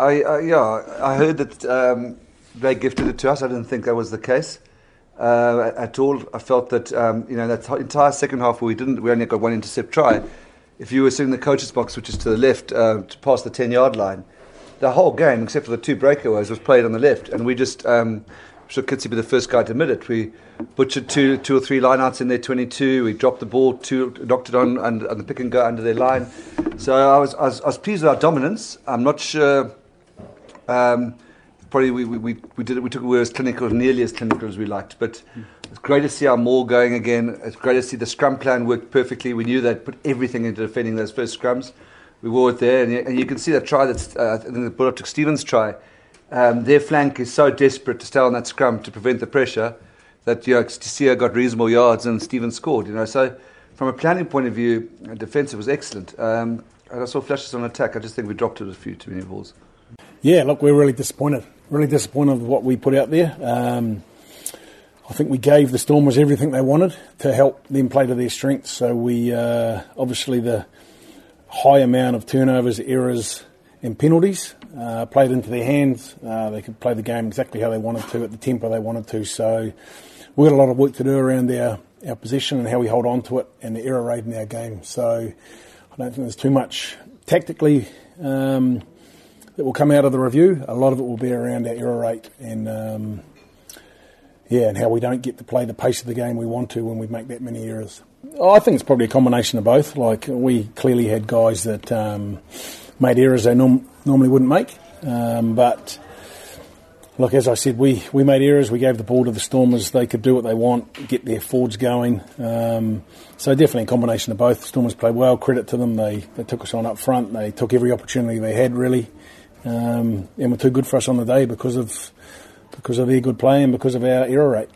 I, yeah, I heard that um, they gifted it to us. I didn't think that was the case uh, at all. I felt that um, you know that entire second half where we didn't, we only got one intercept try. If you were sitting in the coach's box, which is to the left, uh, to past the ten yard line, the whole game, except for the two breakaways, was played on the left, and we just. Um, sure Kitsy be the first guy to admit it. We butchered two, two or three lineouts in their 22. We dropped the ball, two, knocked it on, and, and the pick and go under their line. So I was, I was, I was pleased with our dominance. I'm not sure. Um, probably we, we, we did it, we took it we as clinical, nearly as clinical as we liked. But it's great to see our maul going again. It's great to see the scrum plan worked perfectly. We knew they'd put everything into defending those first scrums. We wore it there, and you, and you can see that try that's, uh, I think the Bullock took Stevens' try. Um, their flank is so desperate to stay on that scrum to prevent the pressure that you know, Siya got reasonable yards and Stevens scored. You know, so from a planning point of view, defensive was excellent. Um, I saw flashes on attack. I just think we dropped it a few too many balls. Yeah, look, we're really disappointed really disappointed with what we put out there. Um, I think we gave the Stormers everything they wanted to help them play to their strengths. So we uh, obviously the high amount of turnovers, errors, and penalties uh, played into their hands. Uh, they could play the game exactly how they wanted to at the tempo they wanted to. So we've got a lot of work to do around our, our position and how we hold on to it and the error rate in our game. So I don't think there's too much tactically. Um, that will come out of the review. A lot of it will be around our error rate and um, yeah, and how we don't get to play the pace of the game we want to when we make that many errors. I think it's probably a combination of both. Like we clearly had guys that um, made errors they norm- normally wouldn't make, um, but look, as I said, we, we made errors. We gave the ball to the Stormers. They could do what they want, get their forwards going. Um, so definitely a combination of both. The Stormers played well. Credit to them. They they took us on up front. They took every opportunity they had really um, and were too good for us on the day because of because of their good play and because of our error rate.